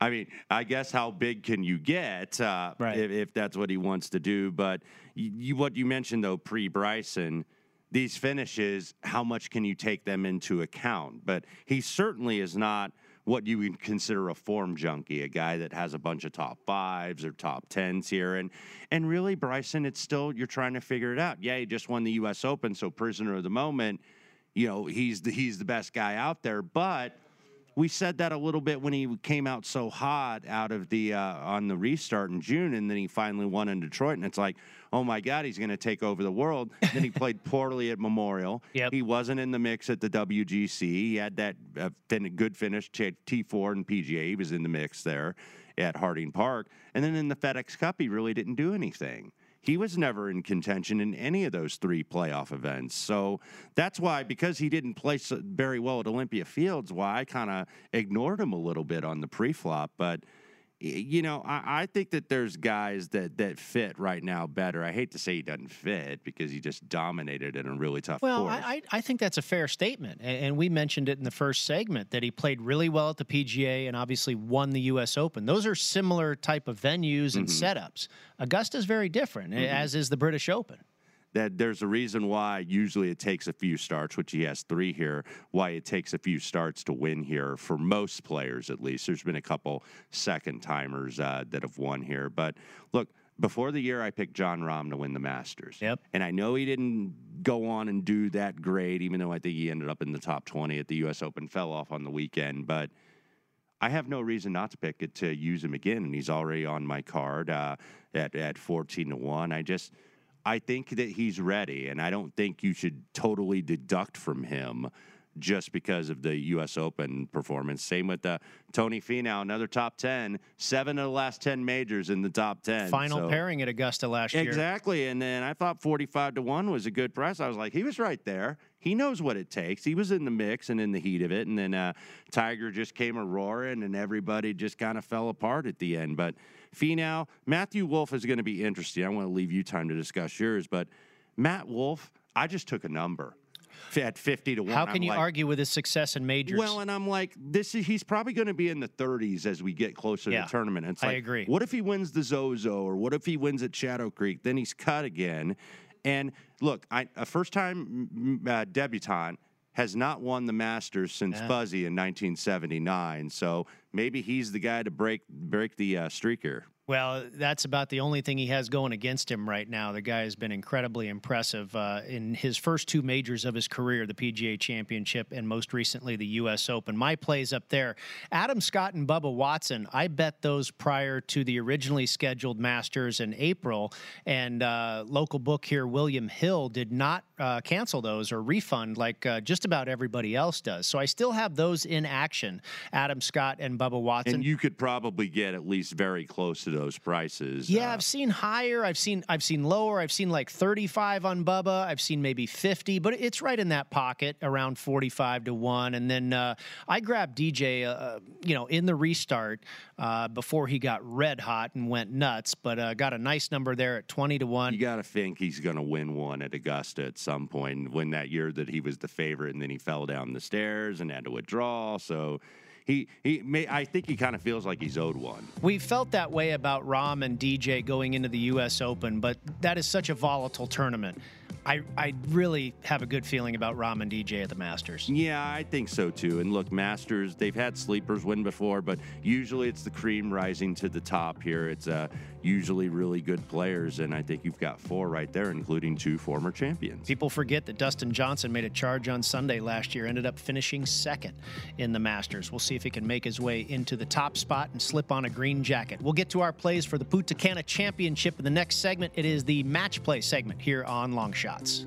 Speaker 3: I mean, I guess how big can you get uh,
Speaker 2: Right.
Speaker 3: if, if that's what he wants to do? But you, you, what you mentioned though, pre Bryson, these finishes, how much can you take them into account? But he certainly is not what you would consider a form junkie, a guy that has a bunch of top fives or top tens here. And and really, Bryson, it's still you're trying to figure it out. Yeah, he just won the U.S. Open, so prisoner of the moment. You know, he's the, he's the best guy out there, but we said that a little bit when he came out so hot out of the uh, on the restart in June, and then he finally won in Detroit, and it's like, oh my God, he's going to take over the world. then he played poorly at Memorial.
Speaker 2: Yep.
Speaker 3: He wasn't in the mix at the WGC. He had that uh, fin- good finish, T four and PGA. He was in the mix there at Harding Park, and then in the FedEx Cup, he really didn't do anything. He was never in contention in any of those three playoff events. So that's why, because he didn't play very well at Olympia Fields, why I kind of ignored him a little bit on the pre-flop. But you know, I, I think that there's guys that that fit right now better. I hate to say he doesn't fit because he just dominated in a really tough
Speaker 2: Well,
Speaker 3: course.
Speaker 2: I, I I think that's a fair statement. And we mentioned it in the first segment that he played really well at the PGA and obviously won the U.S. Open. Those are similar type of venues and mm-hmm. setups. Augusta's very different, mm-hmm. as is the British Open.
Speaker 3: That there's a reason why usually it takes a few starts, which he has three here, why it takes a few starts to win here for most players at least. There's been a couple second timers uh, that have won here. But look, before the year, I picked Jon Rahm to win the Masters.
Speaker 2: Yep.
Speaker 3: And I know he didn't go on and do that great, even though I think he ended up in the top 20 at the U.S. Open, fell off on the weekend. But I have no reason not to pick it to use him again, and he's already on my card uh, at at fourteen to one. I just I think that he's ready, and I don't think you should totally deduct from him just because of the U.S. Open performance. Same with uh, Tony Finau, another top ten, seven of the last ten majors in the top ten.
Speaker 2: Final
Speaker 3: So-
Speaker 2: pairing at Augusta last year.
Speaker 3: Exactly. And then I thought 45 to 1 was a good price. I was like, he was right there. He knows what it takes. He was in the mix and in the heat of it. And then uh, Tiger just came a roaring and everybody just kind of fell apart at the end. But Finau, Matthew Wolff is going to be interesting. I want to leave you time to discuss yours. But Matt Wolff, I just took a number at 50 to 1.
Speaker 2: How can
Speaker 3: I'm
Speaker 2: you
Speaker 3: like,
Speaker 2: argue with his success in majors?
Speaker 3: well, and I'm like, this is he's probably going to be in the 30s as we get closer
Speaker 2: Yeah,
Speaker 3: to the tournament. It's
Speaker 2: I
Speaker 3: like,
Speaker 2: agree.
Speaker 3: What if he wins the Zozo, or what if he wins at Shadow Creek? Then he's cut again. And look, I, a first time uh, debutant has not won the Masters since Fuzzy in 1979. So maybe he's the guy to break break the uh, streak here.
Speaker 2: Well, that's about the only thing he has going against him right now. The guy has been incredibly impressive uh, in his first two majors of his career, the PGA Championship and most recently the U.S. Open. My plays up there. Adam Scott and Bubba Watson, I bet those prior to the originally scheduled Masters in April. And uh, local book here, William Hill, did not uh, cancel those or refund like uh, just about everybody else does. So I still have those in action, Adam Scott and Bubba Watson.
Speaker 3: And you could probably get at least very close to those prices.
Speaker 2: Yeah,
Speaker 3: Uh,
Speaker 2: I've seen higher. I've seen I've seen lower. I've seen like 35 on Bubba. I've seen maybe 50, but it's right in that pocket around 45 to one. And then uh, I grabbed DJ, uh, you know, in the restart uh, before he got red hot and went nuts, but uh, got a nice number there at 20 to one.
Speaker 3: You got to think he's going to win one at Augusta at some point. Win that year that he was the favorite, and then he fell down the stairs and had to withdraw. So he he may, I think he kind of feels like he's owed one.
Speaker 2: We felt that way about Rahm and DJ going into the U.S. Open, but that is such a volatile tournament. I, I really have a good feeling about Rahm and DJ at the Masters.
Speaker 3: Yeah, I think so too. And look, Masters, they've had sleepers win before, but usually it's the cream rising to the top here. It's uh, usually really good players, and I think you've got four right there, including two former champions.
Speaker 2: People forget that Dustin Johnson made a charge on Sunday last year, ended up finishing second in the Masters. We'll see if he can make his way into the top spot and slip on a green jacket. We'll get to our plays for the Punta Cana Championship in the next segment. It is the match play segment here on Long Shots.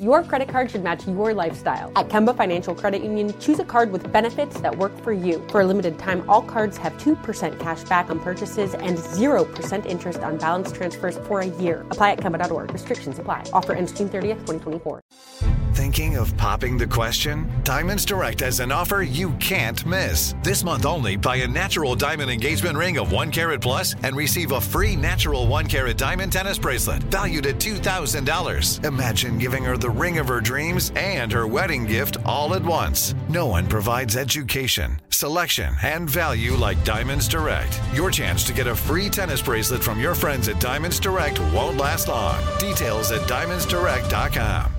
Speaker 4: Your credit card should match your lifestyle. At Kemba Financial Credit Union, choose a card with benefits that work for you. For a limited time, all cards have 2% cash back on purchases and 0% interest on balance transfers for a year. Apply at Kemba.org. Restrictions apply. Offer ends June 30th, 2024.
Speaker 6: Thinking of popping the question? Diamonds Direct has an offer you can't miss. This month only, buy a natural diamond engagement ring of 1 carat plus and receive a free natural 1 carat diamond tennis bracelet valued at $2,000. Imagine giving her the ring of her dreams and her wedding gift all at once. No one provides education, selection, and value like Diamonds Direct. Your chance to get a free tennis bracelet from your friends at Diamonds Direct won't last long. Details at diamondsdirect.com.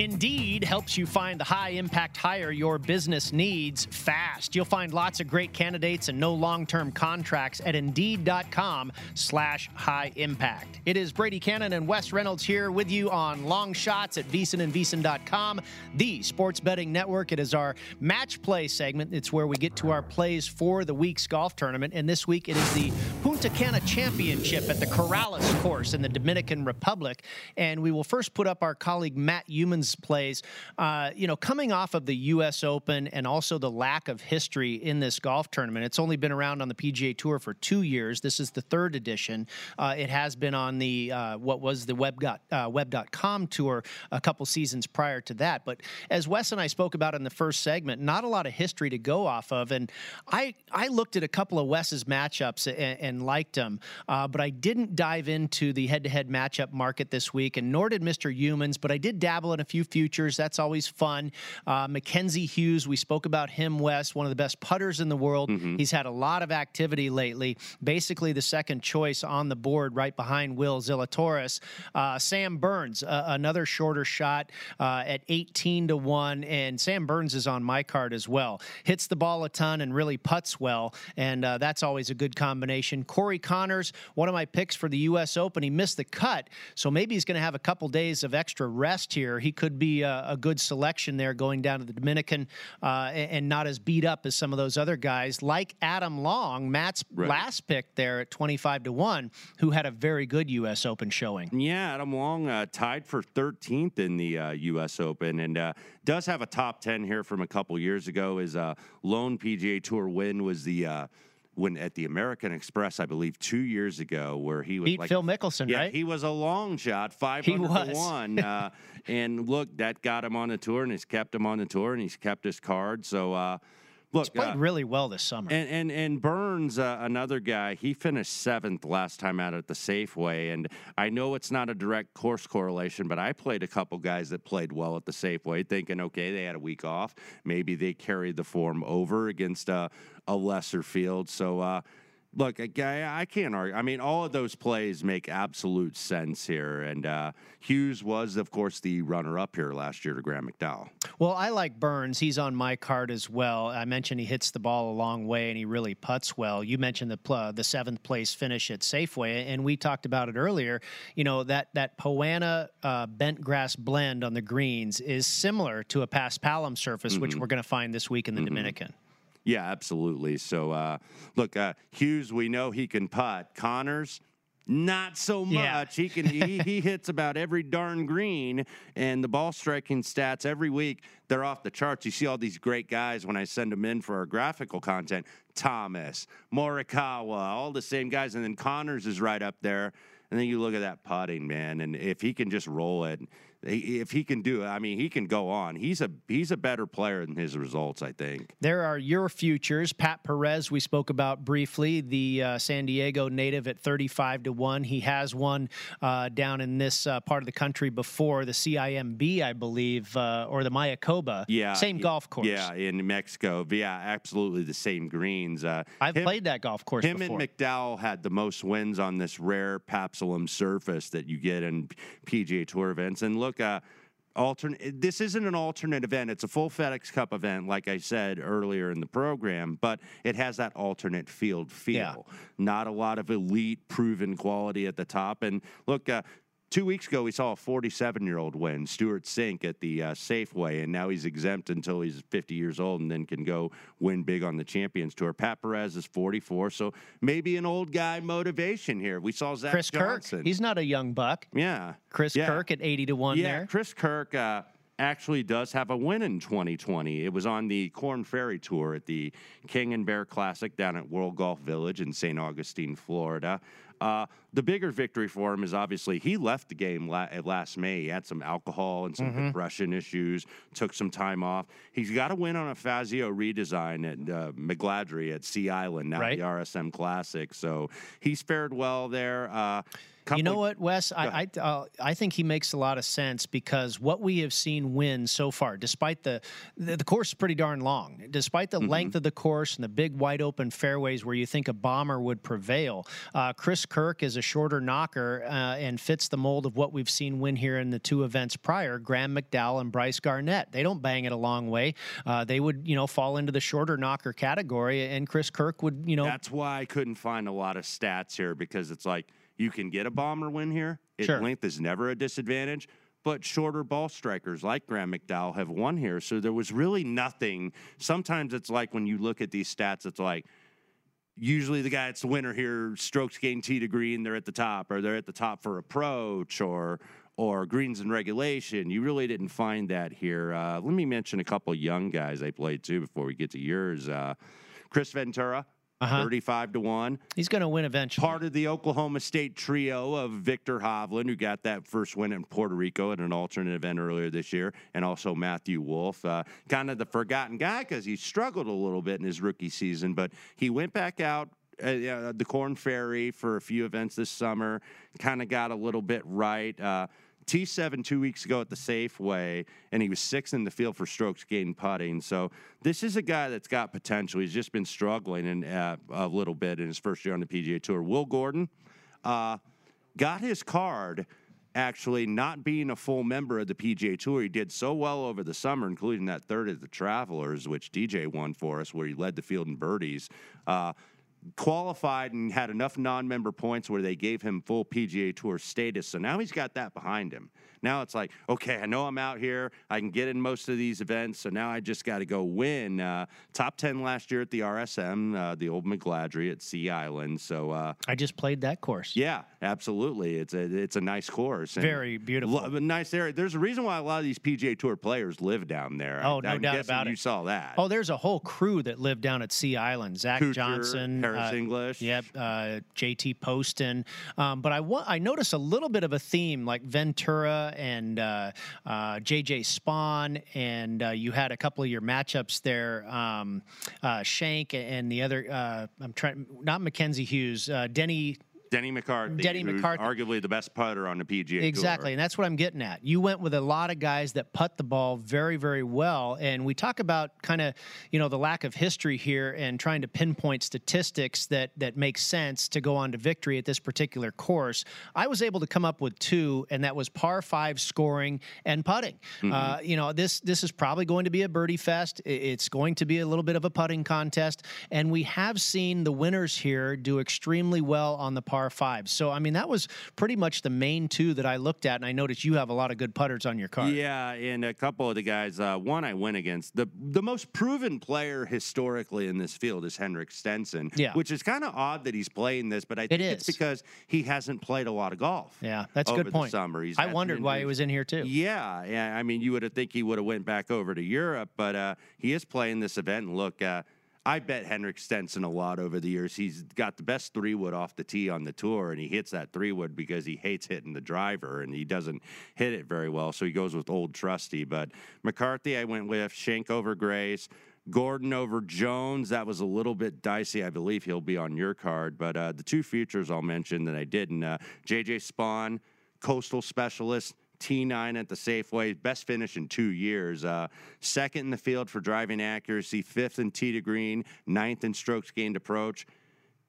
Speaker 2: Indeed helps you find the high impact hire your business needs fast. You'll find lots of great candidates and no long-term contracts at indeed.com slash high impact. It is Brady Cannon and Wes Reynolds here with you on Long Shots at VSiN the sports betting network. It is our match play segment. It's where we get to our plays for the week's golf tournament. And this week it is the Punta Cana Championship at the Corrales course in the Dominican Republic. And we will first put up our colleague Matt Plays. Uh, you know, coming off of the U.S. Open and also the lack of history in this golf tournament, it's only been around on the PGA Tour for two years. This is the third edition. Uh, it has been on the uh, what was the web uh, web.com tour a couple seasons prior to that. But as Wes and I spoke about in the first segment, not a lot of history to go off of. And I I looked at a couple of Wes's matchups and, and liked them, uh, but I didn't dive into the head-to-head matchup market this week, and nor did Mr. Youmans. But I did dabble in a few futures. That's always fun. Uh, Mackenzie Hughes, we spoke about him, Wes, one of the best putters in the world. Mm-hmm. He's had a lot of activity lately. Basically, the second choice on the board, right behind Will Zalatoris. Uh, Sam Burns, uh, another shorter shot uh, at 18 to one, and Sam Burns is on my card as well. Hits the ball a ton and really puts well, and uh, that's always a good combination. Corey Conners, one of my picks for the U.S. Open, he missed the cut, so maybe he's going to have a couple days of extra rest here. He could be a, a good selection there going down to the Dominican uh, and, and, not as beat up as some of those other guys, like Adam Long, Matt's right. last pick there at 25 to 1, who had a very good U.S. Open showing.
Speaker 3: Yeah, Adam Long uh, tied for 13th in the uh, U.S. Open and uh, does have a top 10 here from a couple years ago. His uh, lone PGA Tour win was the uh, when at the American Express, I believe, two years ago, where he was
Speaker 2: beat
Speaker 3: like,
Speaker 2: Phil Mickelson,
Speaker 3: yeah,
Speaker 2: right?
Speaker 3: He was a long shot, five hundred to one, uh, and look, that got him on the tour, and he's kept him on the tour, and he's kept his card. So. Uh, Look,
Speaker 2: He's played uh, really well this summer.
Speaker 3: And and, and Burns, uh, another guy, he finished seventh last time out at the Safeway. And I know it's not a direct course correlation, but I played a couple guys that played well at the Safeway, thinking, okay, they had a week off, maybe they carried the form over against a, a lesser field. So. Uh, look, I, I can't argue. I mean, all of those plays make absolute sense here. And uh, Hughes was, of course, the runner up here last year to Graeme McDowell.
Speaker 2: Well, I like Burns. He's on my card as well. I mentioned he hits the ball a long way and he really puts well. You mentioned the uh, the seventh place finish at Safeway, and we talked about it earlier. You know that that Poa annua uh, bent grass blend on the greens is similar to a past paspalum surface, mm-hmm. which we're going to find this week in the mm-hmm. Dominican.
Speaker 3: Yeah, absolutely. So, uh, look, uh, Hughes, we know he can putt. Conners, not so much. Yeah. He can he, he hits about every darn green, and the ball striking stats every week they're off the charts. You see all these great guys when I send them in for our graphical content. Thomas, Morikawa, all the same guys, and then Conners is right up there. And then you look at that putting, man, and if he can just roll it if he can do it, I mean, he can go on. He's a he's a better player than his results, I think.
Speaker 2: There are your futures. Pat Perez, we spoke about briefly, the uh, San Diego native at thirty-five to one. He has won uh, down in this uh, part of the country before, the CIMB, I believe, uh, or the Mayakoba.
Speaker 3: Yeah,
Speaker 2: same golf course.
Speaker 3: Yeah, in Mexico. Yeah, absolutely the same greens. Uh,
Speaker 2: I've him, played that golf course.
Speaker 3: Him
Speaker 2: before.
Speaker 3: and McDowell had the most wins on this rare Paspalum surface that you get in PGA Tour events, and look look, uh, alternate. This isn't an alternate event. It's a full FedEx Cup event, like I said earlier in the program, but it has that alternate field feel. Yeah. Not a lot of elite, proven quality at the top. And look, uh, Two weeks ago, we saw a 47 year old win, Stewart Cink at the uh, Safeway, and now he's exempt until he's 50 years old and then can go win big on the Champions Tour. Pat Perez is 44, so maybe an old guy motivation here. We saw Zach
Speaker 2: Chris
Speaker 3: Johnson.
Speaker 2: Kirk. He's not a young buck.
Speaker 3: Yeah.
Speaker 2: Chris
Speaker 3: yeah.
Speaker 2: Kirk at 80 to 1
Speaker 3: yeah,
Speaker 2: there.
Speaker 3: Chris Kirk. Uh, actually does have a win in 2020. It was on the Korn Ferry Tour at the King and Bear Classic down at World Golf Village in St. Augustine, Florida. Uh, the bigger victory for him is obviously he left the game la- last May. He had some alcohol and some mm-hmm. depression issues, took some time off. He's got a win on a Fazio redesign at uh, McGladrey at Sea Island, now right. the RSM Classic. So he's fared well there. Uh,
Speaker 2: you know what, Wes? I I, uh, I, think he makes a lot of sense because what we have seen win so far, despite the the, the course is pretty darn long, despite the mm-hmm. length of the course and the big wide open fairways where you think a bomber would prevail, uh, Chris Kirk is a shorter knocker uh, and fits the mold of what we've seen win here in the two events prior. Graeme McDowell and Brice Garnett. They don't bang it a long way. Uh, they would you know fall into the shorter knocker category, and Chris Kirk would you know.
Speaker 3: That's why I couldn't find a lot of stats here because it's like you can get a bomber win here. It,
Speaker 2: sure.
Speaker 3: Length is never a disadvantage, but shorter ball strikers like Graeme McDowell have won here. So there was really nothing. Sometimes it's like when you look at these stats, it's like usually the guy that's the winner here strokes gain tee to green, they're at the top, or they're at the top for approach, or or greens and regulation. You really didn't find that here. Uh, let me mention a couple young guys I played too before we get to yours. Uh, Chris Ventura, uh-huh. 35 to 1.
Speaker 2: He's going to win eventually.
Speaker 3: Part of the Oklahoma State trio of Viktor Hovland, who got that first win in Puerto Rico at an alternate event earlier this year, and also Matthew Wolff, Uh, kind of the forgotten guy because he struggled a little bit in his rookie season, but he went back out uh, the Korn Ferry for a few events this summer, kind of got a little bit right. Uh, T7 two weeks ago at the Safeway, and he was sixth in the field for strokes gained putting. So this is a guy that's got potential. He's just been struggling in, uh, a little bit in his first year on the PGA Tour. Will Gordon uh, got his card actually not being a full member of the PGA Tour. He did so well over the summer, including that third at the Travelers, which DJ won for us, where he led the field in birdies. Uh, qualified and had enough non-member points where they gave him full PGA Tour status. So now he's got that behind him. Now it's like, okay, I know I'm out here. I can get in most of these events. So now I just got to go win. Uh, top 10 last year at the RSM, uh, the old McGladrey at Sea Island. So uh,
Speaker 2: I just played that course.
Speaker 3: Yeah, absolutely. It's a it's a nice course.
Speaker 2: Very beautiful.
Speaker 3: Lo- nice area. There's a reason why a lot of these PGA Tour players live down there.
Speaker 2: Oh, no
Speaker 3: I'm
Speaker 2: doubt about
Speaker 3: you
Speaker 2: it. You
Speaker 3: saw that.
Speaker 2: Oh, there's a whole crew that live down at Sea Island. Zach
Speaker 3: Kuchar,
Speaker 2: Johnson,
Speaker 3: Harris uh, English.
Speaker 2: Yep, uh, JT Poston. Um, but I wa- I noticed a little bit of a theme like Ventura and uh, uh, JJ Spaun, and uh, you had a couple of your matchups there, um, uh, Schenk and the other. Uh, I'm trying, not Mackenzie Hughes, Denny
Speaker 3: Denny McCarthy.
Speaker 2: Denny McCarthy.
Speaker 3: arguably the best putter on the PGA
Speaker 2: Exactly,
Speaker 3: Tour.
Speaker 2: and that's what I'm getting at. You went with a lot of guys that putt the ball very, very well, and we talk about kind of, you know, the lack of history here and trying to pinpoint statistics that that make sense to go on to victory at this particular course. I was able to come up with two, and that was par five scoring and putting.
Speaker 3: Mm-hmm.
Speaker 2: Uh, you know, this this is probably going to be a birdie fest. It's going to be a little bit of a putting contest, and we have seen the winners here do extremely well on the par five. So, I mean, that was pretty much the main two that I looked at, and I noticed you have a lot of good putters on your card.
Speaker 3: Yeah, and a couple of the guys. Uh, one I went against the the most proven player historically in this field is Henrik Stenson.
Speaker 2: Yeah.
Speaker 3: which is kind of odd that he's playing this, but I think it's because he hasn't played a lot of golf.
Speaker 2: Yeah, that's a good point.
Speaker 3: summer. He's
Speaker 2: I wondered why he was in here too.
Speaker 3: Yeah, yeah. I mean, you would have think he would have went back over to Europe, but uh, he is playing this event. And look, uh, I bet Henrik Stenson a lot over the years. He's got the best three wood off the tee on the tour, and he hits that three wood because he hates hitting the driver and he doesn't hit it very well. So he goes with old trusty. But McCarthy, I went with Shank over Grace. Gordon over Jones, that was a little bit dicey. I believe he'll be on your card. But uh, the two features I'll mention that I didn't uh, JJ Spaun, coastal specialist, T9 at the Safeway, best finish in two years. Uh, second in the field for driving accuracy, fifth in tee to green, ninth in strokes gained approach.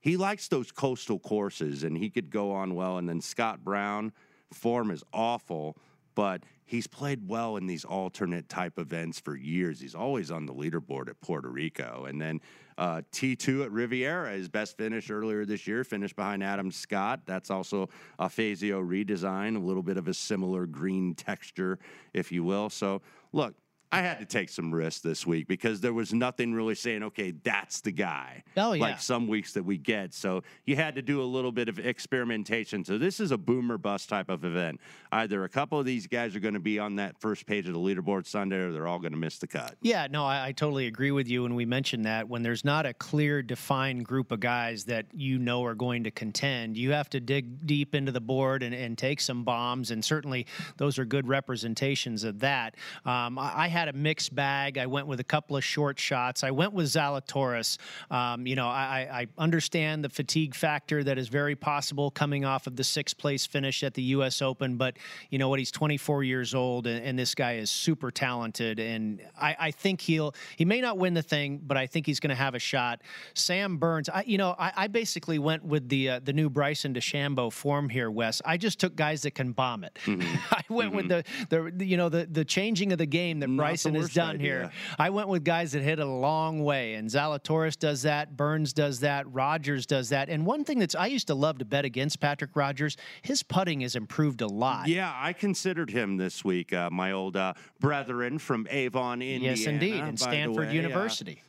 Speaker 3: He likes those coastal courses, and he could go on well. And then Scott Brown, form is awful, but he's played well in these alternate type events for years. He's always on the leaderboard at Puerto Rico. And then uh, T2 at Riviera, his best finish earlier this year, finished behind Adam Scott. That's also a Fazio redesign, a little bit of a similar green texture, if you will. So, look, I had to take some risks this week because there was nothing really saying, okay, that's the guy.
Speaker 2: Oh, yeah.
Speaker 3: Like some weeks that we get. So you had to do a little bit of experimentation. So this is a boomer bust type of event. Either a couple of these guys are going to be on that first page of the leaderboard Sunday or they're all going to miss the cut.
Speaker 2: Yeah, no, I, I totally agree with you. And we mentioned that when there's not a clear, defined group of guys that you know are going to contend, you have to dig deep into the board and, and take some bombs. And certainly those are good representations of that. Um, I, I had a mixed bag. I went with a couple of short shots. I went with Zalatoris. Um, you know, I, I understand the fatigue factor that is very possible coming off of the sixth place finish at the U.S. Open, but you know what? He's 24 years old, and, and this guy is super talented. And I, I think he'll he may not win the thing, but I think he's going to have a shot. Sam Burns, I, you know, I, I basically went with the uh, the new Bryson DeChambeau form here, Wes. I just took guys that can bomb it. I went with the the you know the the changing of the game that
Speaker 3: the
Speaker 2: Bryson
Speaker 3: worst
Speaker 2: done
Speaker 3: idea.
Speaker 2: here. I went with guys that hit a long way, and Zalatoris does that, Burns does that, Rodgers does that. And one thing that's I used to love to bet against Patrick Rodgers, his putting has improved a lot.
Speaker 3: Yeah, I considered him this week. Uh, my old uh, brethren from Avon, Indiana.
Speaker 2: Yes, indeed, and Stanford
Speaker 3: way, uh,
Speaker 2: University.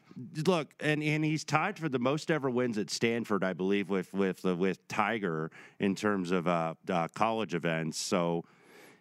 Speaker 3: look, and, and he's tied for the most ever wins at Stanford, I believe, with with with Tiger in terms of uh, uh, college events. So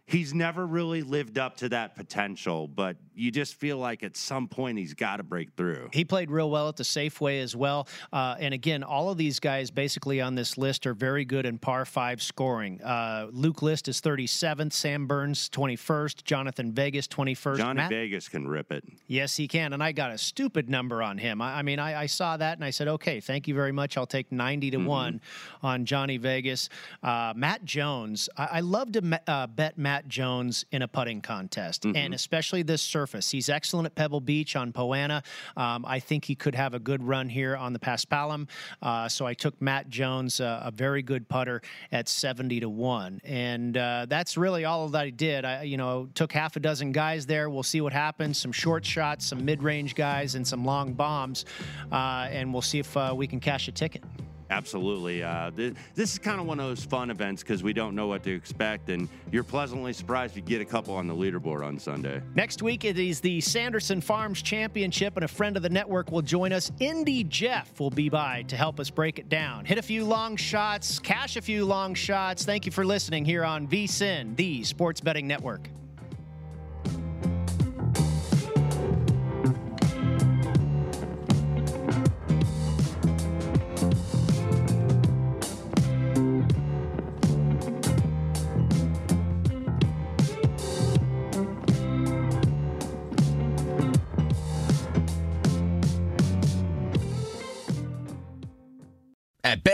Speaker 3: he's never really lived up to that potential. But you just feel like at some point he's got to break through.
Speaker 2: He played real well at the Safeway as well. Uh, and again, all of these guys basically on this list are very good in par five scoring. Uh, Luke List is 37th, Sam Burns 21st, Jhonattan Vegas 21st.
Speaker 3: Johnny
Speaker 2: Matt-
Speaker 3: Vegas can rip it.
Speaker 2: Yes, he can. And I got a stupid number on him. I, I mean, I, I saw that and I said, okay, thank you very much. I'll take 90 to 1 on Johnny Vegas. Uh, Matt Jones, I, I love to uh, bet Matt Jones in a putting contest, and especially this surface. He's excellent at Pebble Beach on Poana. Um, I think he could have a good run here on the Paspalum. Uh, so I took Matt Jones, uh, a very good putter, at 70 to 1. And uh, that's really all that I did. I, you know, took half a dozen guys there. We'll see what happens. Some short shots, some mid range guys, and some long bombs. Uh, and we'll see if uh, we can cash a ticket.
Speaker 3: Absolutely. Uh, this, this is kind of one of those fun events because we don't know what to expect, and you're pleasantly surprised you get a couple on the leaderboard on Sunday.
Speaker 2: Next week, it is the Sanderson Farms Championship, and a friend of the network will join us. Indy Jeff will be by to help us break it down. Hit a few long shots, cash a few long shots. Thank you for listening here on VSIN, the Sports Betting Network.